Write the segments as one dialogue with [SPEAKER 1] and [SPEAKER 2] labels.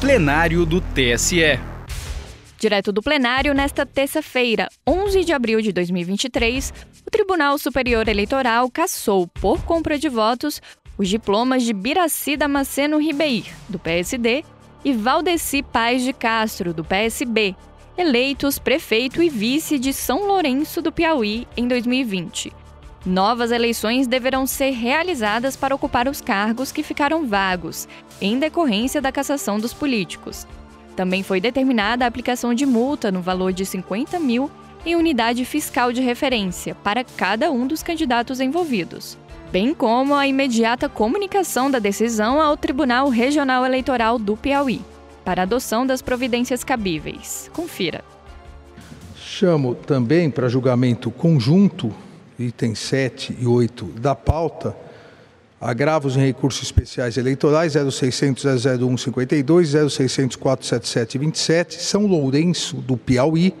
[SPEAKER 1] plenário do TSE.
[SPEAKER 2] Direto do plenário, nesta terça-feira, 11 de abril de 2023, o Tribunal Superior Eleitoral cassou, por compra de votos, os diplomas de Biraci Damasceno Ribeir, do PSD, e Valdeci Paz de Castro, do PSB, eleitos prefeito e vice de São Lourenço do Piauí em 2020. Novas eleições deverão ser realizadas para ocupar os cargos que ficaram vagos, em decorrência da cassação dos políticos. Também foi determinada a aplicação de multa no valor de 50 mil em unidade fiscal de referência para cada um dos candidatos envolvidos, bem como a imediata comunicação da decisão ao Tribunal Regional Eleitoral do Piauí, para adoção das providências cabíveis. Confira.
[SPEAKER 3] Chamo também para julgamento conjunto itens 7 e 8 da pauta, agravos em recursos especiais eleitorais 0600 001 52, 0600 477 27, São Lourenço do Piauí,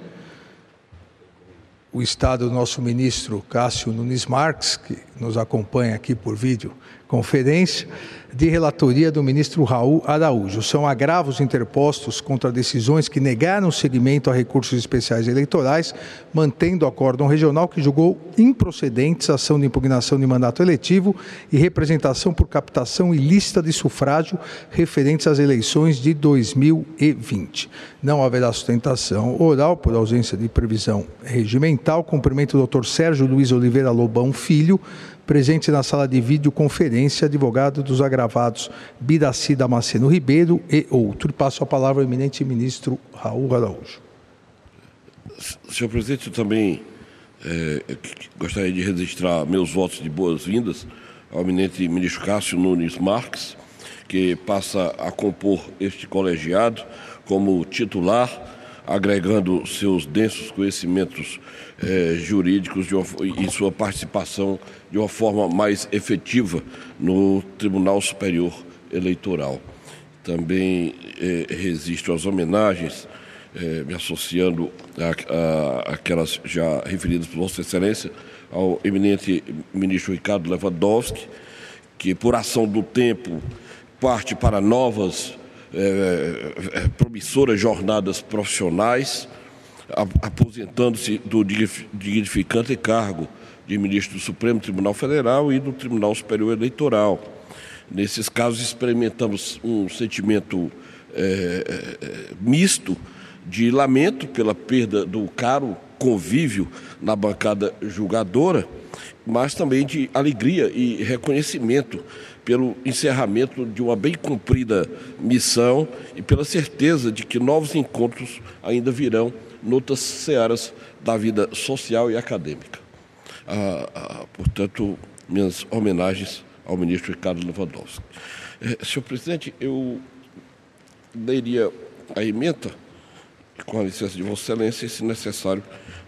[SPEAKER 3] o estado do nosso ministro Cássio Nunes Marques, que nos acompanha aqui por vídeo conferência, de relatoria do ministro Raul Araújo. São agravos interpostos contra decisões que negaram seguimento a recursos especiais eleitorais, mantendo o acórdão regional que julgou improcedentes a ação de impugnação de mandato eletivo e representação por captação ilícita de sufrágio referentes às eleições de 2020. Não haverá sustentação oral por ausência de previsão regimental. Cumprimento o doutor Sérgio Luiz Oliveira Lobão Filho, presente na sala de videoconferência, advogado dos agravados Biraci Damasceno Ribeiro e outro. Passo a palavra ao eminente ministro Raul Araújo.
[SPEAKER 4] Senhor presidente, eu também é, gostaria de registrar meus votos de boas-vindas ao eminente ministro Cássio Nunes Marques, que passa a compor este colegiado como titular agregando seus densos conhecimentos eh, jurídicos uma, e sua participação de uma forma mais efetiva no Tribunal Superior Eleitoral. Também eh, registro as homenagens, eh, me associando àquelas já referidas por Vossa Excelência, ao eminente ministro Ricardo Lewandowski, que por ação do tempo parte para novas é, é, promissoras jornadas profissionais, aposentando-se do dignificante cargo de ministro do Supremo Tribunal Federal e do Tribunal Superior Eleitoral. Nesses casos, experimentamos um sentimento é, é, misto de lamento pela perda do caro convívio na bancada julgadora, mas também de alegria e reconhecimento pelo encerramento de uma bem cumprida missão e pela certeza de que novos encontros ainda virão noutras searas da vida social e acadêmica. Ah, ah, portanto, minhas homenagens ao ministro Ricardo Lewandowski. Eh, senhor presidente, eu leria a emenda, com a licença de Vossa Excelência, se necessário,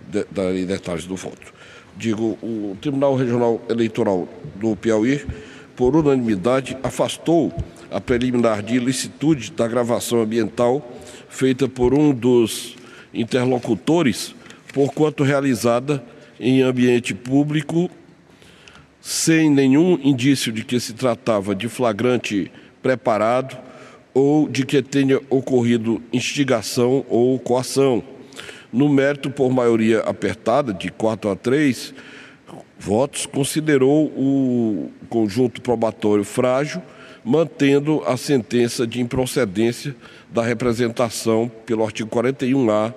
[SPEAKER 4] de, darei detalhes do voto. Digo, o Tribunal Regional Eleitoral do Piauí por unanimidade, afastou a preliminar de ilicitude da gravação ambiental feita por um dos interlocutores, porquanto realizada em ambiente público, sem nenhum indício de que se tratava de flagrante preparado ou de que tenha ocorrido instigação ou coação. No mérito, por maioria apertada, de 4 a 3, votos, considerou o conjunto probatório frágil, mantendo a sentença de improcedência da representação pelo artigo 41A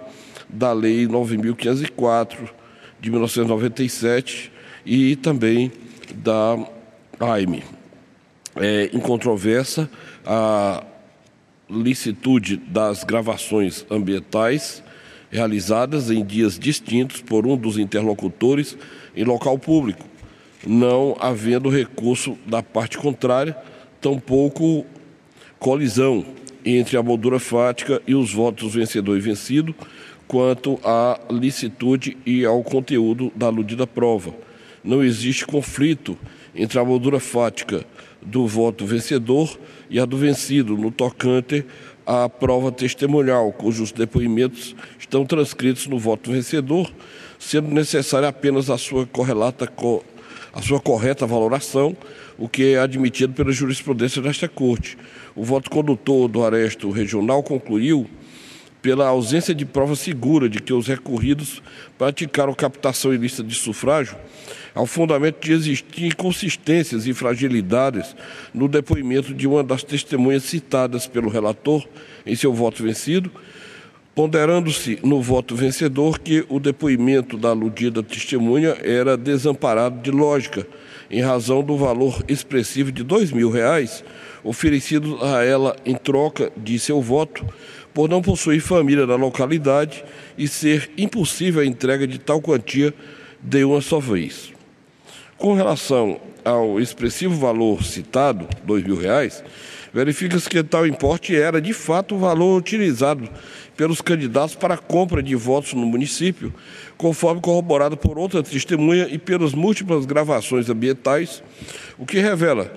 [SPEAKER 4] da Lei 9.504 de 1997 e também da AIME. É incontroversa a licitude das gravações ambientais realizadas em dias distintos por um dos interlocutores em local público, não havendo recurso da parte contrária, tampouco colisão entre a moldura fática e os votos vencedor e vencido quanto à licitude e ao conteúdo da aludida prova. Não existe conflito entre a moldura fática do voto vencedor e a do vencido no tocante à prova testemunhal, cujos depoimentos estão transcritos no voto vencedor sendo necessária apenas a sua correlata a sua correta valoração, o que é admitido pela jurisprudência desta Corte. O voto condutor do aresto regional concluiu pela ausência de prova segura de que os recorridos praticaram captação ilícita de sufrágio, ao fundamento de existir inconsistências e fragilidades no depoimento de uma das testemunhas citadas pelo relator em seu voto vencido, ponderando-se no voto vencedor que o depoimento da aludida testemunha era desamparado de lógica, em razão do valor expressivo de mil reais oferecido a ela em troca de seu voto, por não possuir família na localidade e ser impossível a entrega de tal quantia de uma só vez. Com relação ao expressivo valor citado, mil reais, verifica-se que tal importe era de fato o valor utilizado pelos candidatos para a compra de votos no município, conforme corroborado por outra testemunha e pelas múltiplas gravações ambientais, o que revela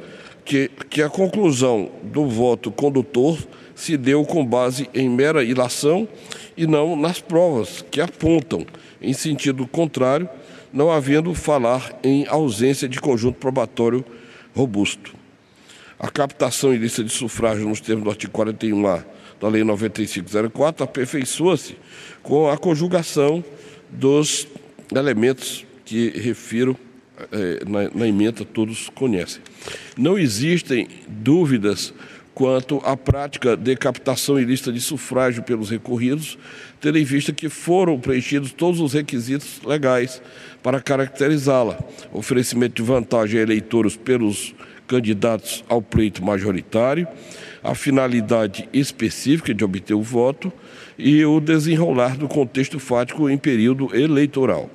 [SPEAKER 4] que, que a conclusão do voto condutor se deu com base em mera ilação e não nas provas que apontam em sentido contrário, não havendo falar em ausência de conjunto probatório robusto. A captação ilícita de sufrágio nos termos do artigo 41A da Lei 9504 aperfeiçoa-se com a conjugação dos elementos que refiro eh, na, na emenda, todos conhecem. Não existem dúvidas quanto à prática de captação ilícita de sufrágio pelos recorridos, tendo em vista que foram preenchidos todos os requisitos legais para caracterizá-la. Oferecimento de vantagem a eleitores pelos candidatos ao pleito majoritário, a finalidade específica de obter o voto e o desenrolar do contexto fático em período eleitoral.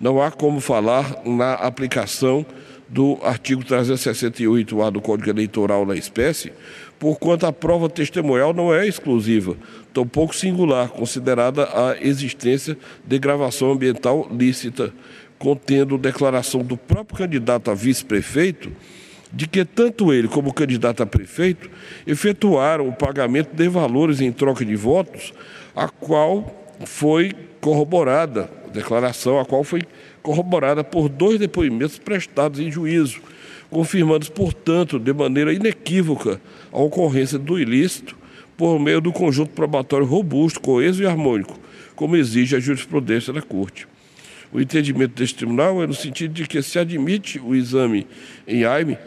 [SPEAKER 4] Não há como falar na aplicação do artigo 368-A do Código Eleitoral na espécie, porquanto a prova testemunhal não é exclusiva, tampouco singular, considerada a existência de gravação ambiental lícita, contendo declaração do próprio candidato a vice-prefeito de que tanto ele como o candidato a prefeito efetuaram o pagamento de valores em troca de votos, a qual foi corroborada, declaração a qual foi corroborada por dois depoimentos prestados em juízo, confirmando, portanto, de maneira inequívoca a ocorrência do ilícito por meio do conjunto probatório robusto, coeso e harmônico, como exige a jurisprudência da Corte. O entendimento deste tribunal é no sentido de que se admite o exame em AIME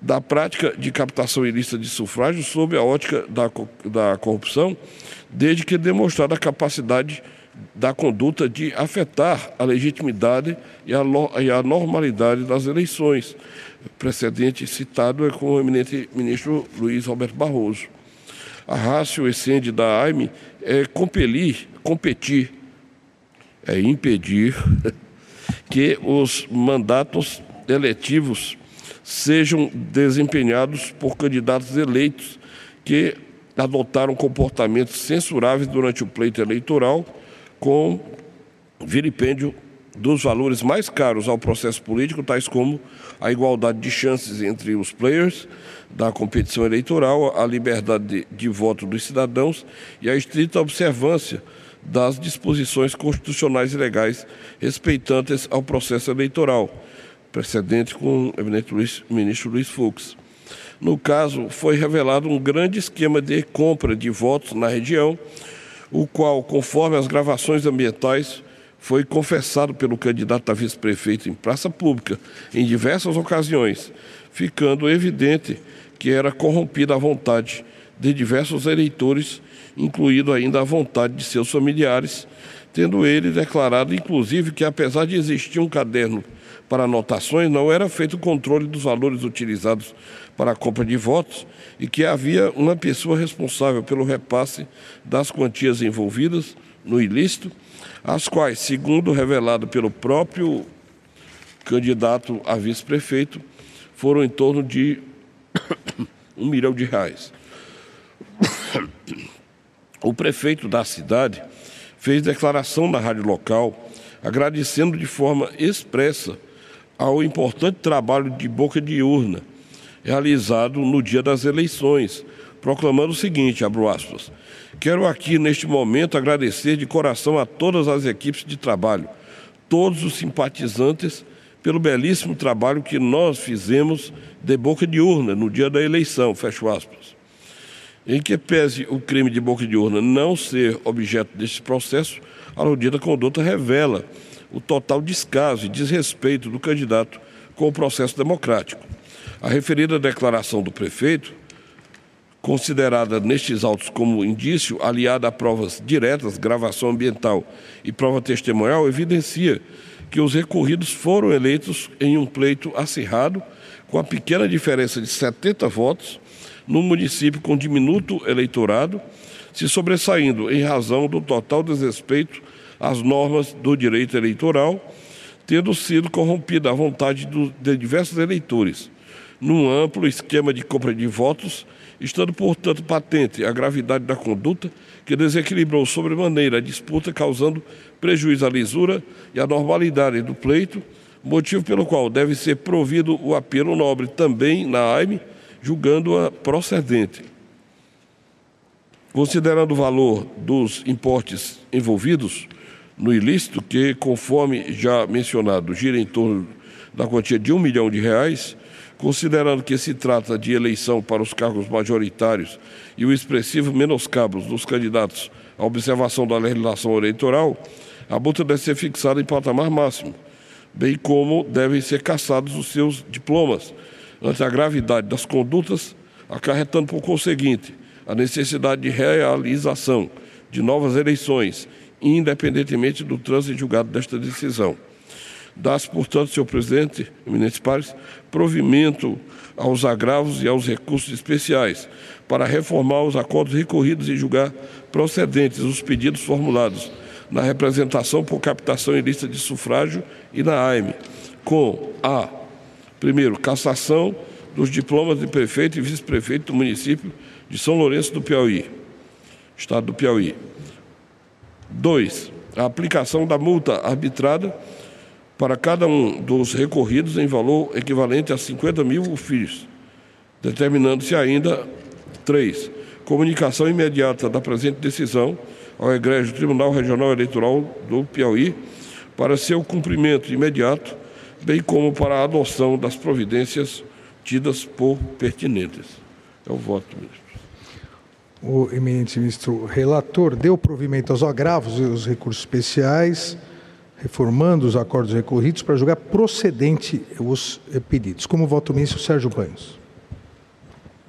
[SPEAKER 4] da prática de captação ilícita de sufrágio sob a ótica da, da corrupção, desde que demonstrada a capacidade da conduta de afetar a legitimidade e a, e a normalidade das eleições. O precedente citado é com o eminente ministro Luiz Roberto Barroso. A rácio excende da AIME é compelir, competir, é impedir que os mandatos eletivos sejam desempenhados por candidatos eleitos que adotaram comportamentos censuráveis durante o pleito eleitoral com vilipêndio dos valores mais caros ao processo político, tais como a igualdade de chances entre os players da competição eleitoral, a liberdade de, de voto dos cidadãos e a estrita observância das disposições constitucionais e legais respeitantes ao processo eleitoral, precedente com o eminente Luiz, ministro Luiz Fux. No caso, foi revelado um grande esquema de compra de votos na região, o qual, conforme as gravações ambientais, foi confessado pelo candidato a vice-prefeito em praça pública em diversas ocasiões, ficando evidente que era corrompida a vontade de diversos eleitores, incluído ainda a vontade de seus familiares, tendo ele declarado, inclusive, que apesar de existir um caderno para anotações, não era feito o controle dos valores utilizados para a compra de votos e que havia uma pessoa responsável pelo repasse das quantias envolvidas no ilícito, as quais, segundo revelado pelo próprio candidato a vice-prefeito, foram em torno de um milhão de reais. O prefeito da cidade fez declaração na rádio local agradecendo de forma expressa ao importante trabalho de boca de urna realizado no dia das eleições, proclamando o seguinte, abro aspas, quero aqui neste momento agradecer de coração a todas as equipes de trabalho, todos os simpatizantes pelo belíssimo trabalho que nós fizemos de boca de urna no dia da eleição, fecho aspas. Em que pese o crime de boca de urna não ser objeto desse processo, a aludida conduta revela o total descaso e desrespeito do candidato com o processo democrático. A referida declaração do prefeito, considerada nestes autos como indício aliada a provas diretas, gravação ambiental e prova testemunhal, evidencia que os recorridos foram eleitos em um pleito acirrado, com a pequena diferença de 70 votos, num município com diminuto eleitorado, se sobressaindo em razão do total desrespeito às normas do direito eleitoral, tendo sido corrompida a vontade do, de diversos eleitores, num amplo esquema de compra de votos, estando, portanto, patente a gravidade da conduta que desequilibrou sobremaneira a disputa, causando prejuízo à lisura e à normalidade do pleito, motivo pelo qual deve ser provido o apelo nobre também na AIME, julgando-a procedente. Considerando o valor dos importes envolvidos no ilícito, que, conforme já mencionado, gira em torno da quantia de um milhão de reais, considerando que se trata de eleição para os cargos majoritários e o expressivo menoscabos dos candidatos à observação da legislação eleitoral, a multa deve ser fixada em patamar máximo, bem como devem ser cassados os seus diplomas, ante a gravidade das condutas, acarretando por conseguinte a necessidade de realização de novas eleições, independentemente do trânsito julgado desta decisão. Dá-se, portanto, senhor presidente, eminentes pares, provimento aos agravos e aos recursos especiais para reformar os acordos recorridos e julgar procedentes os pedidos formulados na representação por captação em lista de sufrágio e na AIME, com a, primeiro, cassação dos diplomas de prefeito e vice-prefeito do município de São Lourenço do Piauí, estado do Piauí. Dois, a aplicação da multa arbitrada para cada um dos recorridos em valor equivalente a 50 mil filhos, determinando-se ainda, três, comunicação imediata da presente decisão ao egrégio Tribunal Regional Eleitoral do Piauí para seu cumprimento imediato, bem como para a adoção das providências tidas por pertinentes. É o voto, ministro.
[SPEAKER 3] O eminente ministro relator deu provimento aos agravos e aos recursos especiais reformando os acordos recorridos para julgar procedente os pedidos. Como voto o ministro Sérgio Banhos.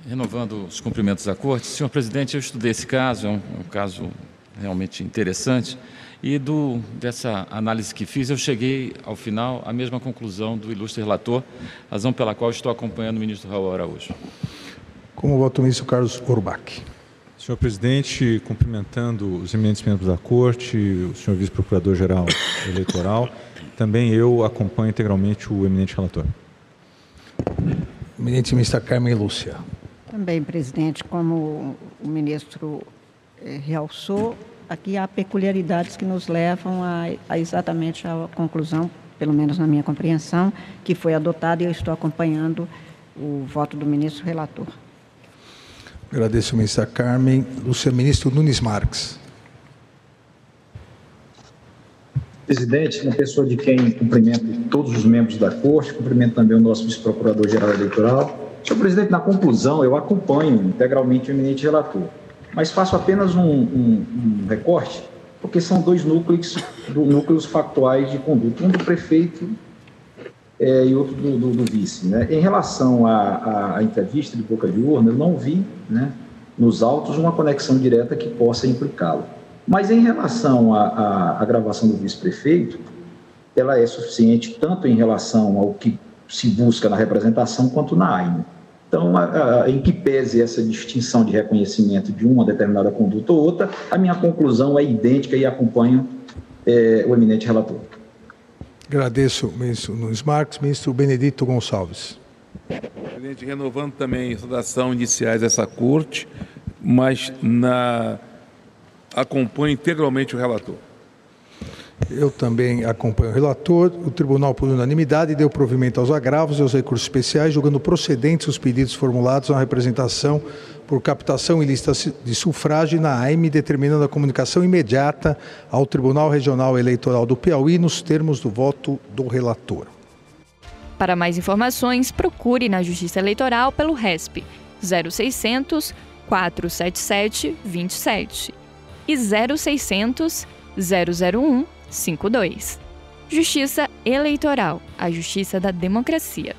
[SPEAKER 5] Renovando os cumprimentos da Corte, senhor presidente, eu estudei esse caso, é um, um caso realmente interessante, e do, dessa análise que fiz, eu cheguei ao final à mesma conclusão do ilustre relator, razão pela qual estou acompanhando o ministro Raul Araújo.
[SPEAKER 3] Como voto o ministro Carlos Orbach.
[SPEAKER 6] Senhor presidente, cumprimentando os eminentes membros da Corte, o senhor vice-procurador-geral eleitoral, também eu acompanho integralmente o eminente relator.
[SPEAKER 3] Eminente ministra Carmen Lúcia.
[SPEAKER 7] Também, presidente, como o ministro eh, realçou, aqui há peculiaridades que nos levam a, a exatamente a conclusão, pelo menos na minha compreensão, que foi adotada e eu estou acompanhando o voto do ministro relator.
[SPEAKER 3] Agradeço, ministra Carmen. Lúcia, ministro Nunes Marques.
[SPEAKER 8] Presidente, na pessoa de quem cumprimento todos os membros da Corte, cumprimento também o nosso vice-procurador-geral eleitoral. Senhor presidente, na conclusão, eu acompanho integralmente o eminente relator, mas faço apenas um, um, um recorte, porque são dois núcleos, núcleos factuais de conduta, um do prefeito é, e outro do, do, do vice. Né? Em relação à, à, entrevista de boca de urna, eu não vi né, nos autos uma conexão direta que possa implicá-lo. Mas em relação à, gravação do vice-prefeito, ela é suficiente tanto em relação ao que se busca na representação quanto na AINE. Então, a, a, em que pese essa distinção de reconhecimento de uma determinada conduta ou outra, a minha conclusão é idêntica e acompanho é, o eminente relator.
[SPEAKER 3] Agradeço, ministro Nunes Marques. Ministro Benedito Gonçalves.
[SPEAKER 9] Presidente, renovando também a saudação iniciais dessa corte, mas na... acompanho integralmente o relator.
[SPEAKER 3] Eu também acompanho o relator. O tribunal, por unanimidade, deu provimento aos agravos e aos recursos especiais, julgando procedentes os pedidos formulados na representação por captação ilícita de sufrágio na AIME, determinando a comunicação imediata ao Tribunal Regional Eleitoral do Piauí nos termos do voto do relator.
[SPEAKER 2] Para mais informações, procure na Justiça Eleitoral pelo RESP 0600 477 27 e 0600 001 52. Justiça Eleitoral, a justiça da democracia.